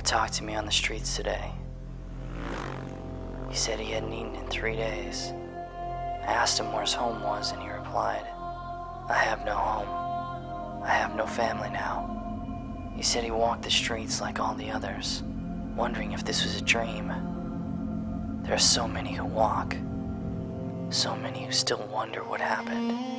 talked to me on the streets today. He said he hadn't eaten in three days. I asked him where his home was, and he replied, I have no home. I have no family now. He said he walked the streets like all the others, wondering if this was a dream. There are so many who walk, so many who still wonder what happened.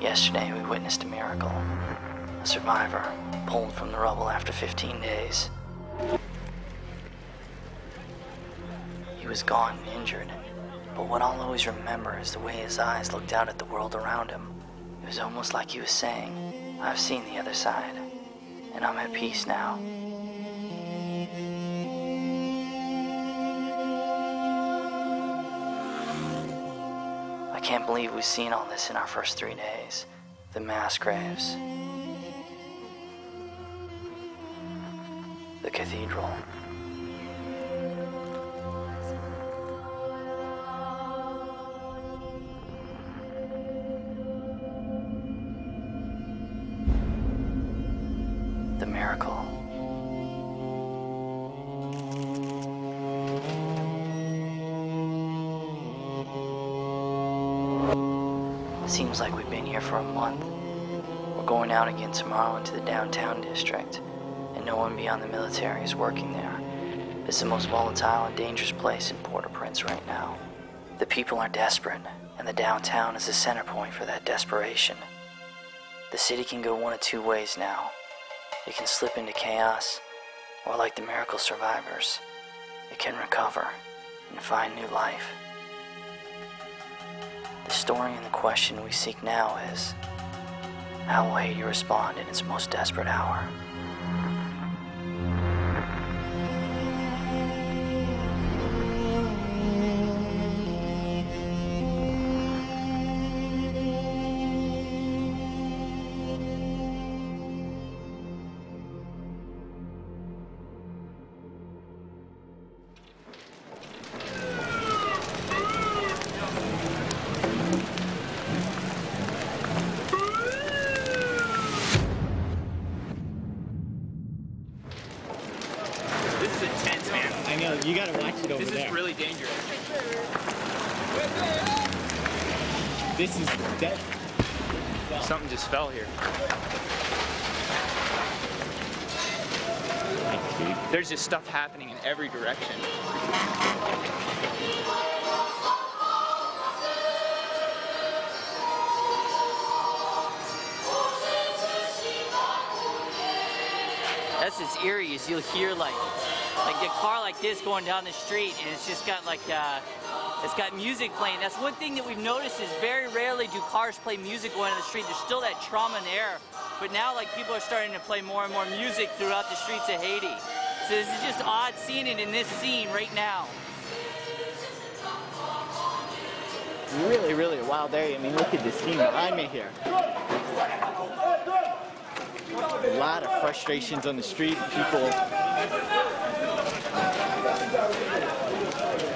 Yesterday, we witnessed a miracle. A survivor pulled from the rubble after 15 days. He was gone and injured, but what I'll always remember is the way his eyes looked out at the world around him. It was almost like he was saying, I've seen the other side, and I'm at peace now. Believe we've seen all this in our first three days. The mass graves. Seems like we've been here for a month. We're going out again tomorrow into the downtown district, and no one beyond the military is working there. It's the most volatile and dangerous place in Port-au-Prince right now. The people are desperate, and the downtown is the center point for that desperation. The city can go one of two ways now. It can slip into chaos, or like the miracle survivors, it can recover and find new life. The story and the question we seek now is how will Haiti respond in its most desperate hour? This is that Something just fell here. There's just stuff happening in every direction. That's as eerie as you'll hear like a car like this going down the street and it's just got like uh, it's got music playing. That's one thing that we've noticed is very rarely do cars play music going down the street. There's still that trauma in the air. But now like people are starting to play more and more music throughout the streets of Haiti. So this is just odd seeing it in this scene right now. really, really wild area. I mean, look at the scene behind me here. A lot of frustrations on the street. People.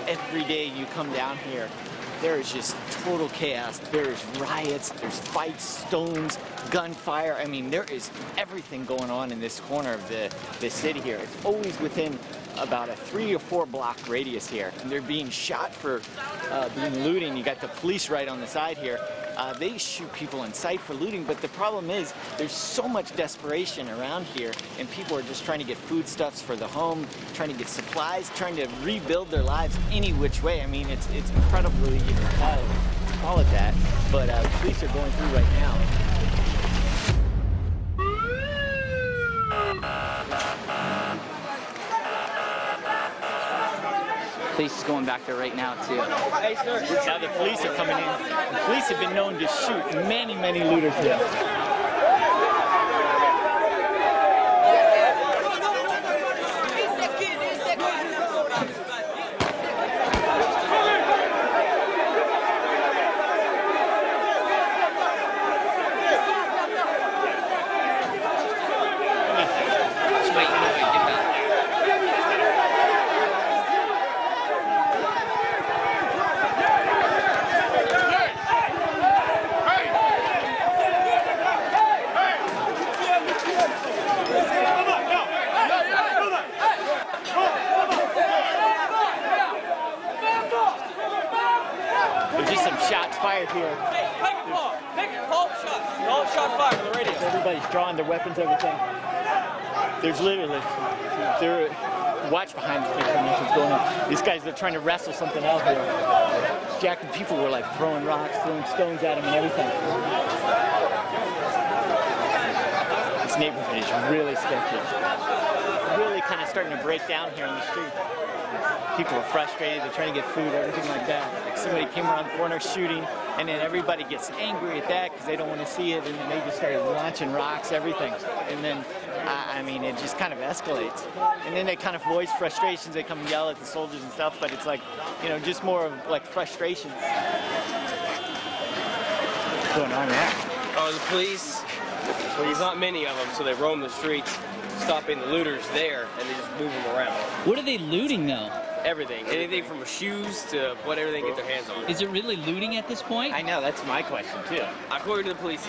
Every day you come down here, there is just total chaos. There's riots, there's fights, stones, gunfire. I mean, there is everything going on in this corner of the, the city here. It's always within about a three or four block radius here. And they're being shot for uh, being looting. You got the police right on the side here. Uh, they shoot people in sight for looting, but the problem is there's so much desperation around here, and people are just trying to get foodstuffs for the home, trying to get supplies, trying to rebuild their lives any which way. I mean, it's it's incredibly you call it, call it that, but uh, police are going through right now. Police is going back there right now too. Now the police are coming in. The police have been known to shoot many, many looters here. Just wait, wait, wait, get back. fire here. Hey, make a call. Make a call shot. Call shot fire for the radio. Everybody's drawing their weapons, everything. There's literally, there, watch behind the what's going on. These guys, they're trying to wrestle something out here. Jack and people were like throwing rocks, throwing stones at him and everything. This neighborhood is really sketchy. Really kind of starting to break down here on the street. People are frustrated, they're trying to get food, everything like that. Like somebody came around the corner shooting, and then everybody gets angry at that because they don't want to see it, and then they just started launching rocks, everything. And then, I I mean, it just kind of escalates. And then they kind of voice frustrations, they come and yell at the soldiers and stuff, but it's like, you know, just more of like frustration. What's going on there? Oh, the police. Well, there's not many of them, so they roam the streets, stopping the looters there, and they just move them around. What are they looting though? Everything, anything from shoes to whatever they get their hands on. Is it really looting at this point? I know, that's my question too. According to the police,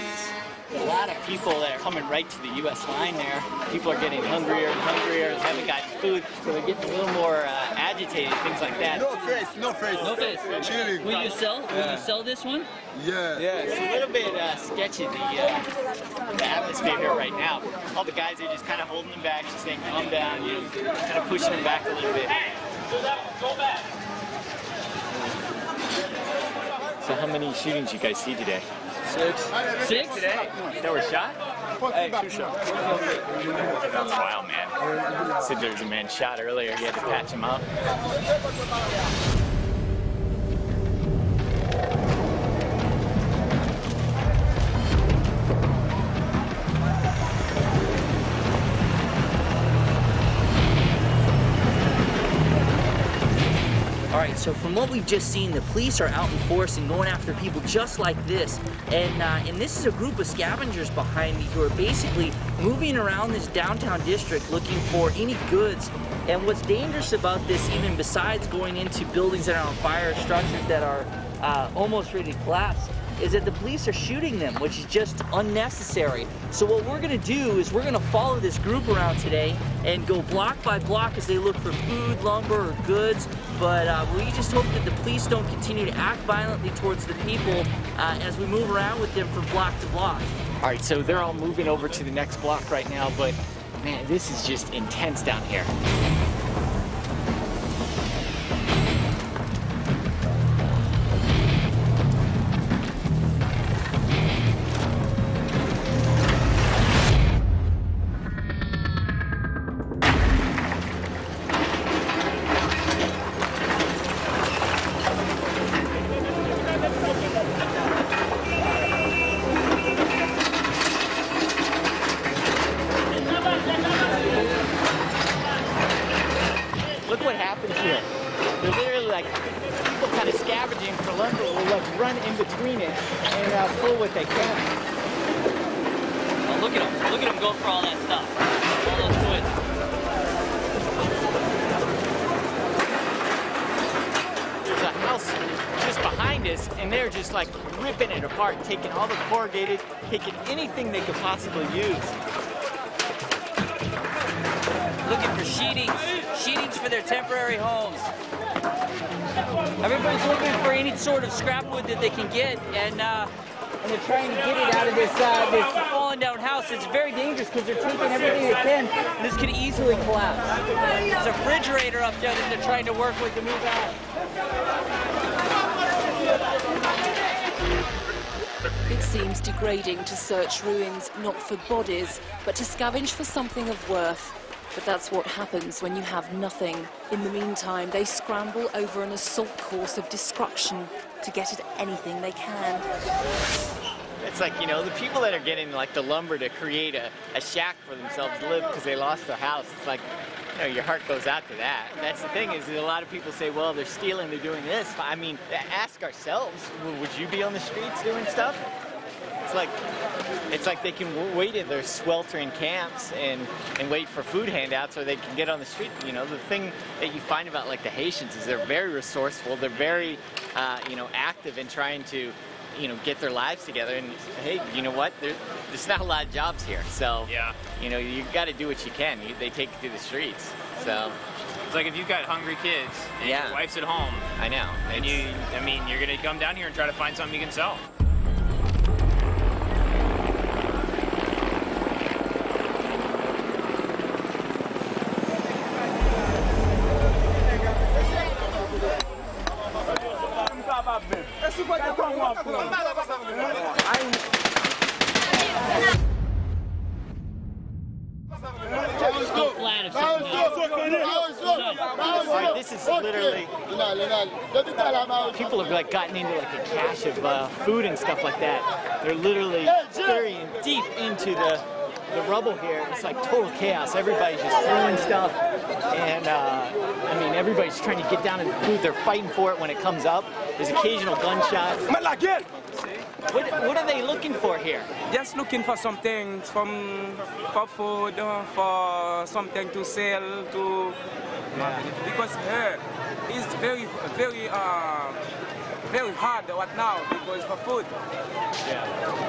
A lot of people that are coming right to the U.S. line there. People are getting hungrier and hungrier, they haven't gotten food, so they're getting a little more uh, agitated, things like that. No face, no face. No face. Chilling. Will you sell? Will you sell this one? Yeah. Yeah. It's a little bit uh, sketchy, the, uh, the atmosphere here right now. All the guys are just kind of holding them back, just saying, calm down, you know, kind of pushing them back a little bit. So how many shootings you guys see today? Six. Six? That were shot? Hey, two shots. That's wild, man. Said there was a man shot earlier. He had to patch him up. So from what we've just seen, the police are out in force and going after people just like this. And uh, and this is a group of scavengers behind me who are basically moving around this downtown district looking for any goods. And what's dangerous about this, even besides going into buildings that are on fire, structures that are uh, almost ready to collapse, is that the police are shooting them, which is just unnecessary. So what we're gonna do is we're gonna follow this group around today and go block by block as they look for food, lumber, or goods. But uh, we just hope that the police don't continue to act violently towards the people uh, as we move around with them from block to block. All right, so they're all moving over to the next block right now, but man, this is just intense down here. Look at them! Look at them go for all that stuff, all those goods. There's a house just behind us, and they're just like ripping it apart, taking all the corrugated, taking anything they could possibly use. looking for sheetings, sheetings for their temporary homes. Everybody's looking for any sort of scrap wood that they can get, and uh, and they're trying to get it out of this uh, this house. It's very dangerous because they're taking everything they can. and This could easily collapse. There's a refrigerator up there that they're trying to work with to move out. It seems degrading to search ruins not for bodies, but to scavenge for something of worth. But that's what happens when you have nothing. In the meantime, they scramble over an assault course of destruction to get at anything they can. It's like, you know, the people that are getting like the lumber to create a, a shack for themselves to live because they lost their house, it's like, you know, your heart goes out to that. That's the thing is that a lot of people say, well, they're stealing, they're doing this. I mean, ask ourselves, would you be on the streets doing stuff? It's like, it's like they can wait in their sweltering camps and, and wait for food handouts or they can get on the street. You know, the thing that you find about like the Haitians is they're very resourceful. They're very, uh, you know, active in trying to, you know, get their lives together. And hey, you know what? There, there's not a lot of jobs here. So, Yeah. you know, you got to do what you can. You, they take you to the streets. So, It's like if you've got hungry kids and Yeah. your wife's at home, I know. and you, I mean, you're gonna come down here and try to find something you can sell. This is literally people have like gotten into like a cache of uh, food and stuff like that. They're literally burying deep into the the rubble here. It's like total chaos. Everybody's just throwing stuff, and uh, I mean everybody's trying to get down the food. They're fighting for it when it comes up. There's occasional gunshots. What, what are they looking for here? Just looking for something from for food, uh, for something to sell to because here it's very very uh, very hard right now because for food. Yeah.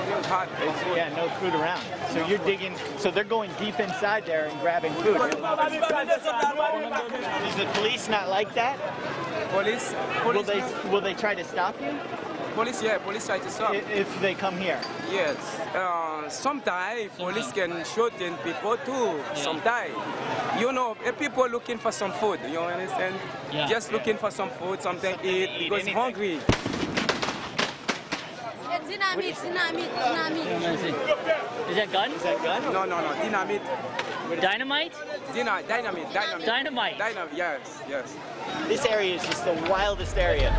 Very hard. for food. yeah, no food around. So you're digging. So they're going deep inside there and grabbing food. Is the police not like that? Police, Will police, they will they try to stop you police, yeah, police try to stop. i- if they come here? Yes. Uh, sometimes police can shoot in people too. Sometimes, you know, people looking for some food, you understand? Yeah. Just looking for some food, something to eat eat, because anything. hungry. Dynamite, dynamite, dynamite. Let me see. Is that gun? Is that gun? No, no, no, dynamite, Dynamite? Dyna, dynamite, dynamite. Dynamite. Dynamite, yes, yes. This area is just the wildest area.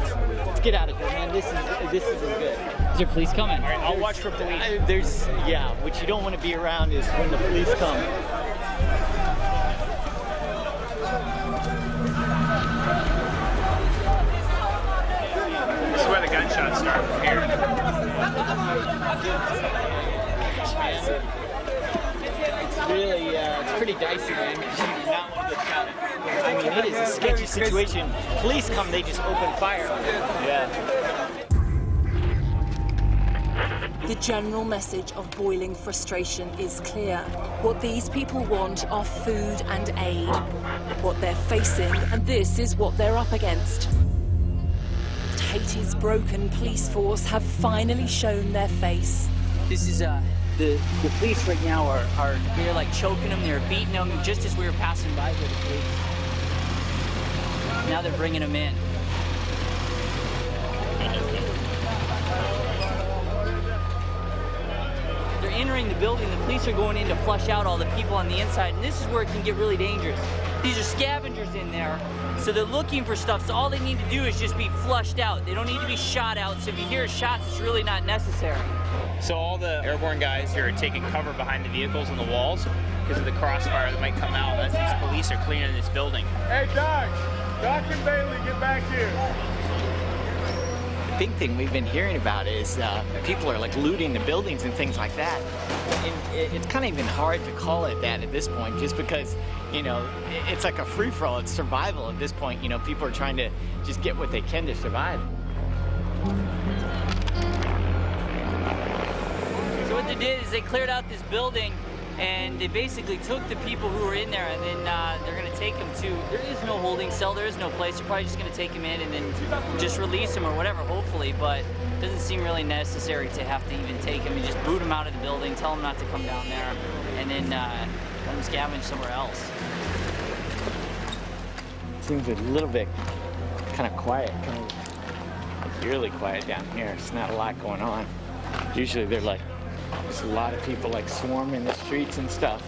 Let's get out of here, man. This is this isn't good. Is there police coming? All right, I'll watch for police. I- there's yeah, what you don't want to be around is when the police come. Situation. Police come, they just open fire. Yeah. The general message of boiling frustration is clear. What these people want are food and aid. What they're facing, and this is what they're up against. Haiti's broken police force have finally shown their face. This is uh the the police right now are are they're like choking them, they're beating them just as we were passing by here. The police. Now they're bringing them in. They're entering the building. The police are going in to flush out all the people on the inside, and this is where it can get really dangerous. These are scavengers in there, so they're looking for stuff. So all they need to do is just be flushed out. They don't need to be shot out. So if you hear shots, it's really not necessary. So all the airborne guys here are taking cover behind the vehicles and the walls because of the crossfire that might come out as these police are cleaning this building. Hey, Doc. Doc and Bailey, get back here. The big thing we've been hearing about is uh, people are like looting the buildings and things like that. And it, it's kind of even hard to call it that at this point, just because you know it's like a free for all. It's survival at this point. You know, people are trying to just get what they can to survive. So what they did is they cleared out this building and they basically took the people who were in there and then uh, they're going to take them to, there is no holding cell, there is no place. They're probably just going to take them in and then just release them or whatever, hopefully. But it doesn't seem really necessary to have to even take them and just boot them out of the building, tell them not to come down there, and then uh, let them scavenge somewhere else. Seems a little bit kind of quiet, kind of eerily quiet down here. It's not a lot going on. Usually they're like, there's a lot of people like swarming the streets and stuff.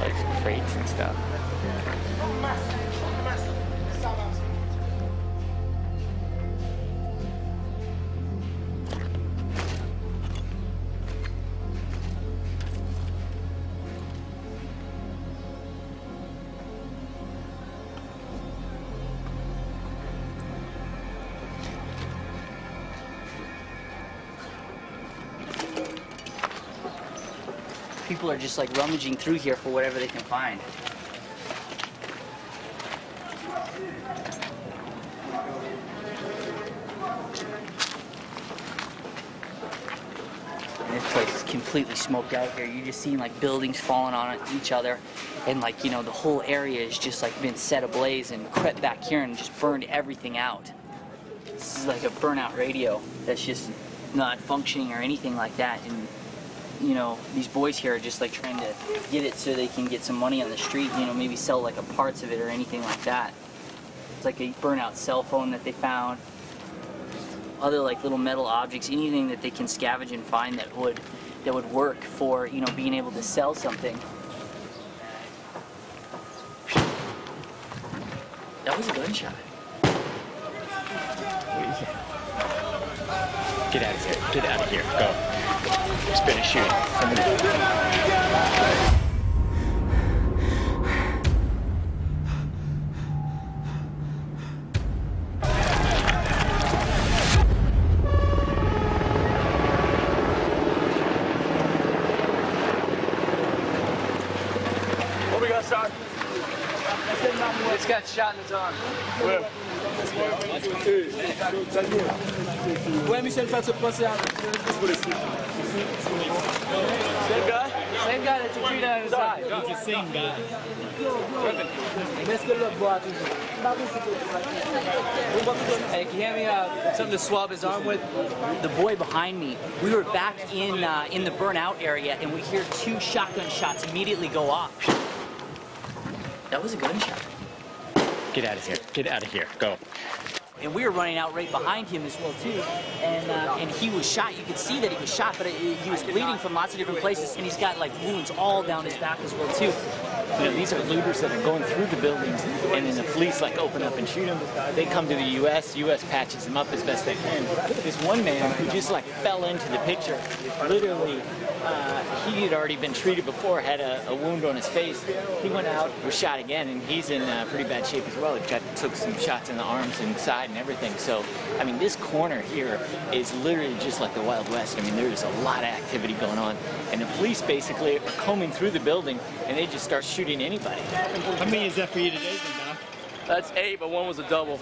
Like crates and stuff. People are just like rummaging through here for whatever they can find. And this place is completely smoked out here. You're just seeing like buildings falling on each other, and like you know the whole area has just like been set ablaze and crept back here and just burned everything out. This is like a burnout radio that's just not functioning or anything like that. And you know these boys here are just like trying to get it so they can get some money on the street. You know maybe sell like a parts of it or anything like that. It's like a burnout cell phone that they found other like little metal objects, anything that they can scavenge and find that would that would work for you know being able to sell something. That was a gunshot. Get out of here. Get out of here. Go. There's been a shooting. Somebody. What we got, Sean? It's got shot in his arm. Where? Ouais, Michel, fais ce procès. Same guy? Same guy that you treated on his eye. It's the same guy. Let's go boy. Hey, can you hand me uh, something to swab his arm with? The boy behind me, we were back in uh, in the burnout area, and we hear two shotgun shots immediately go off. That was a gunshot. Get out of here. Get out of here. Go. And we were running out right behind him as well too. And uh, and he was shot. You could see that he was shot, but it, he was bleeding from lots of different places, and he's got like wounds all down his back as well too. You know, these are looters that are going through the buildings, and then the police like open up and shoot them. They come to the U.S. U.S. patches them up as best they can. This one man who just like fell into the picture, literally, uh, he had already been treated before, had a, a wound on his face. He went out, was shot again, and he's in uh, pretty bad shape as well. He got took some shots in the arms and side and everything. So, I mean, this corner here is literally just like the Wild West. I mean, there's a lot of activity going on, and the police basically are combing through the building, and they just start shooting anybody. How many is that for you today, then, Doc? That's eight, but one was a double.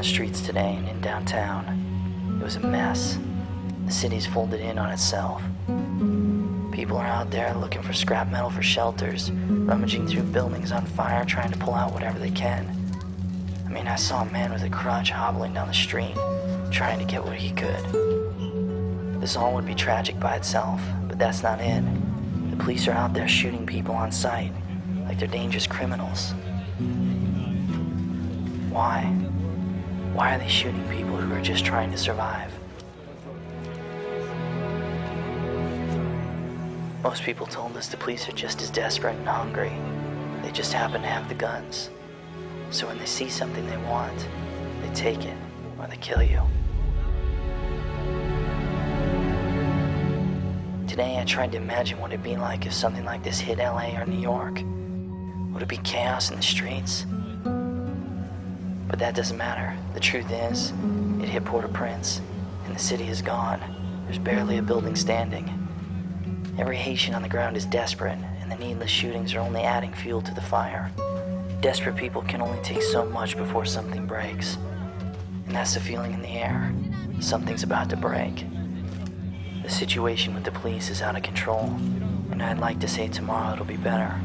The streets today and in downtown, it was a mess. The city's folded in on itself. People are out there looking for scrap metal for shelters, rummaging through buildings on fire, trying to pull out whatever they can. I mean, I saw a man with a crutch hobbling down the street, trying to get what he could. This all would be tragic by itself, but that's not it. The police are out there shooting people on sight, like they're dangerous criminals. Why? Why are they shooting people who are just trying to survive? Most people told us the police are just as desperate and hungry. They just happen to have the guns. So when they see something they want, they take it or they kill you. Today I tried to imagine what it'd be like if something like this hit LA or New York. Would it be chaos in the streets? But that doesn't matter. The truth is, it hit Port-au-Prince, and the city is gone. There's barely a building standing. Every Haitian on the ground is desperate, and the needless shootings are only adding fuel to the fire. Desperate people can only take so much before something breaks. And that's the feeling in the air. Something's about to break. The situation with the police is out of control, and I'd like to say tomorrow it'll be better,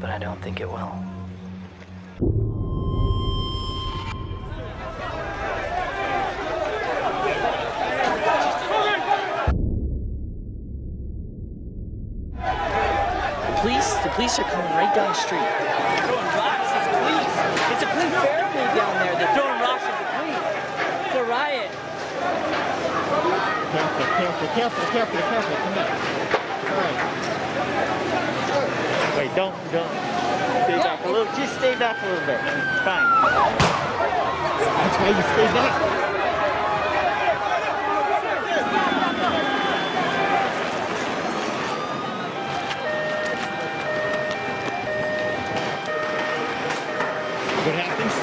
but I don't think it will. Police, are coming right down the street. They're throwing rocks. It's police. It's a police barricade down there. They're throwing rocks at the police. It's a riot. Careful, careful, careful, careful, careful. Come back. All right. Wait, don't, don't. Stay back a little. Just stay back a little bit. It's fine. That's why you stay back.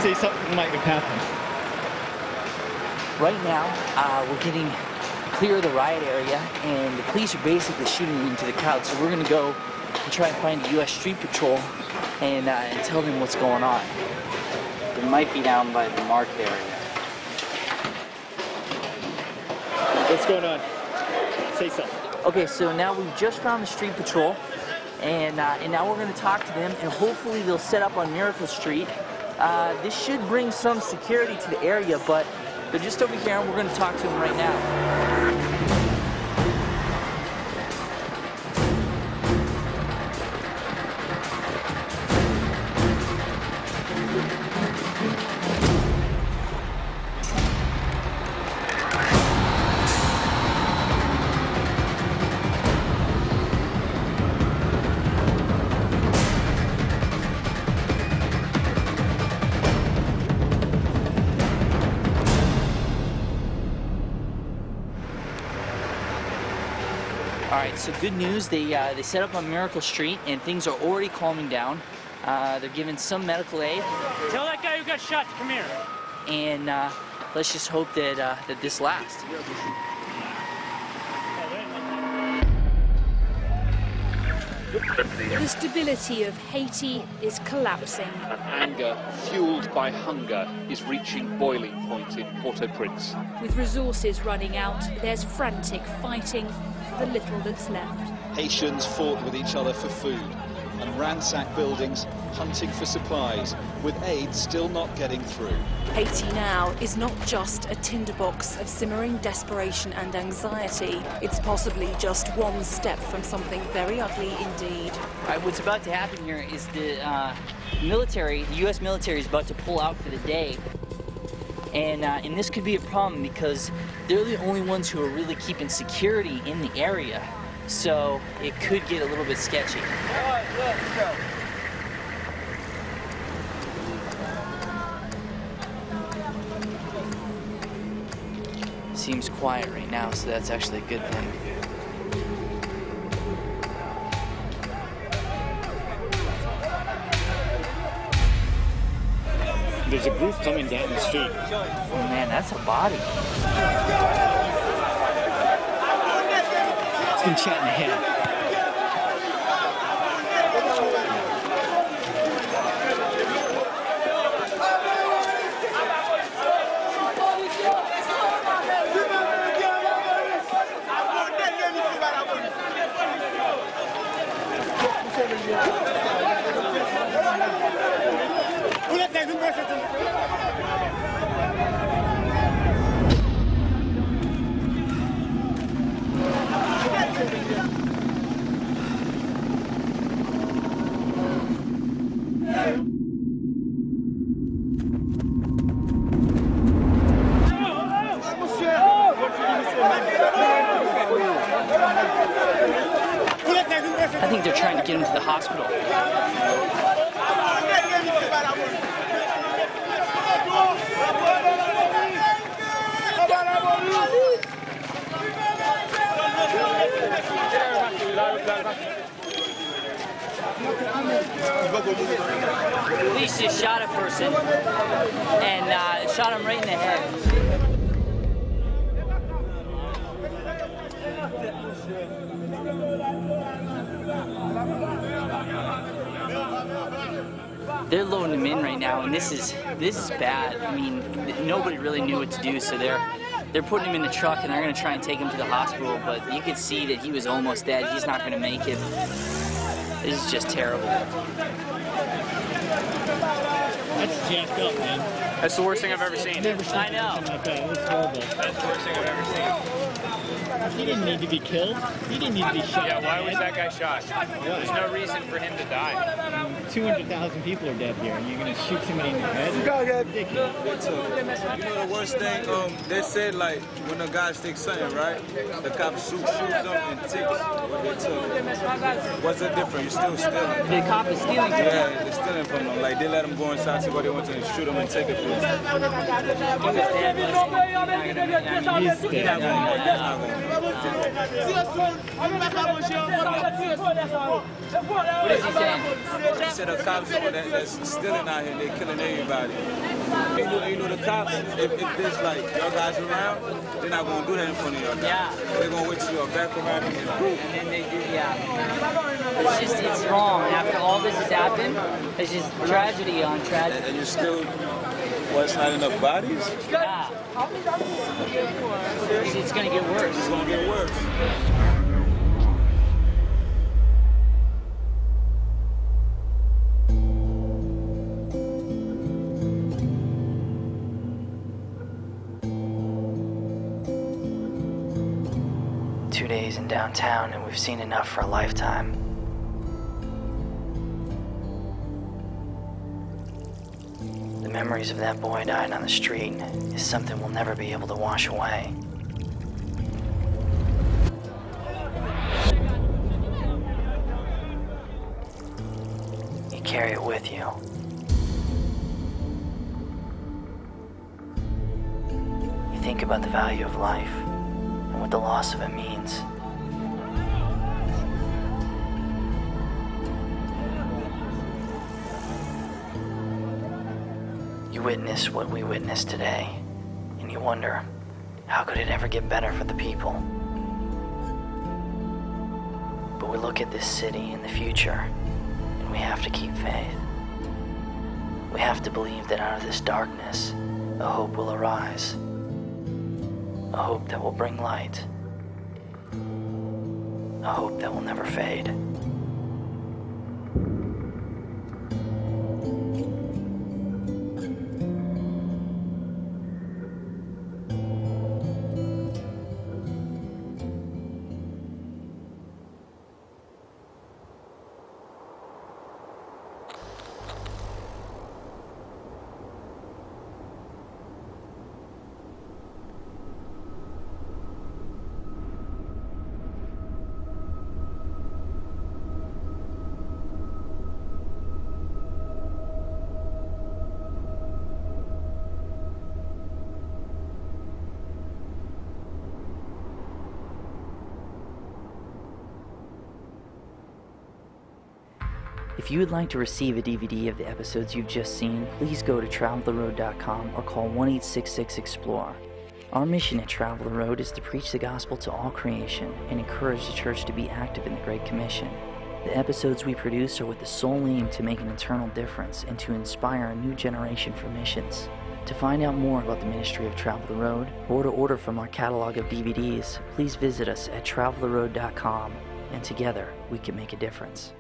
Say something might have happened. Right now, uh, we're getting clear of the riot area, and the police are basically shooting into the crowd. So we're gonna go and try and find the U.S. Street Patrol and, uh, and tell them what's going on. It might be down by the market area. What's going on? Say something. Okay, so now we've just found the street patrol, and uh, and now we're going to talk to them, and hopefully they'll set up on Miracle Street. Uh, this should bring some security to the area, but they're just over here, and we're going to talk to them right now. So good news. They uh, they set up on Miracle Street, and things are already calming down. Uh, they're giving some medical aid, Tell that guy who got shot to come here. and uh, let's just hope that uh, that this lasts. The stability of Haiti is collapsing. Anger, fueled by hunger, is reaching boiling point in Port-au-Prince. With resources running out, there's frantic fighting for the little that's left. Haitians fought with each other for food and ransacked buildings, hunting for supplies, with aid still not getting through. Haiti now is not just a tinderbox of simmering desperation and anxiety. It's possibly just one step from something very ugly indeed. All right, what's about to happen here is the uh, military, the U.S. military, is about to pull out for the day. And, uh, and this could be a problem because they're the only ones who are really keeping security in the area. So it could get a little bit sketchy. All right, let's go. Seems quiet right now, so that's actually a good thing. There's a group coming down the street. Oh man, that's a body. It's been shot in the head. I think they're trying to get him to the hospital. Police just shot a person and uh, shot him right in the head. They're loading him in right now, and this is this is bad. I mean, nobody really knew what to do, so they're they're putting him in the truck and they're gonna try and take him to the hospital. But you could see that he was almost dead. He's not gonna make it. This is just terrible. That's jacked up, man. That's the worst thing I've ever seen. Never seen I know. something like that. It was horrible. That's the worst thing I've ever seen. He didn't need to be killed. He didn't need to be shot. Yeah, why was that guy shot? There's no reason for him to die. 200,000 people are dead here, and you're going to shoot somebody in the head? Ridiculous. You know the worst thing? Um, they said like when a guy sticks something, right? The cops shoot, shoot them and take what they took. What's the difference? You're still stealing. The cop is stealing Yeah, they're stealing from them. Like they let them go inside to what they want to and shoot them and take it from them. He's dead. Said the cops that, that's stealing out here, they're killing everybody. You know, you know the cops, if, if there's like your guys around, they're not gonna do that in front of your guys. Yeah. They're gonna wait till you're back around and then And they do, yeah. It's just, it's wrong. After all this has happened, it's just tragedy on tragedy. And you're still, it's not enough bodies? Yeah. It's, it's gonna get worse. It's gonna get worse. Two days in downtown, and we've seen enough for a lifetime. Memories of that boy dying on the street is something we'll never be able to wash away. You carry it with you. You think about the value of life and what the loss of it means. You witness what we witness today, and you wonder, how could it ever get better for the people? But we look at this city in the future, and we have to keep faith. We have to believe that out of this darkness, a hope will arise. A hope that will bring light. A hope that will never fade. If you would like to receive a DVD of the episodes you've just seen, please go to traveltheroad.com or call 1 866 Explore. Our mission at Travel the Road is to preach the gospel to all creation and encourage the church to be active in the Great Commission. The episodes we produce are with the sole aim to make an eternal difference and to inspire a new generation for missions. To find out more about the ministry of Travel the Road or to order from our catalog of DVDs, please visit us at traveltheroad.com and together we can make a difference.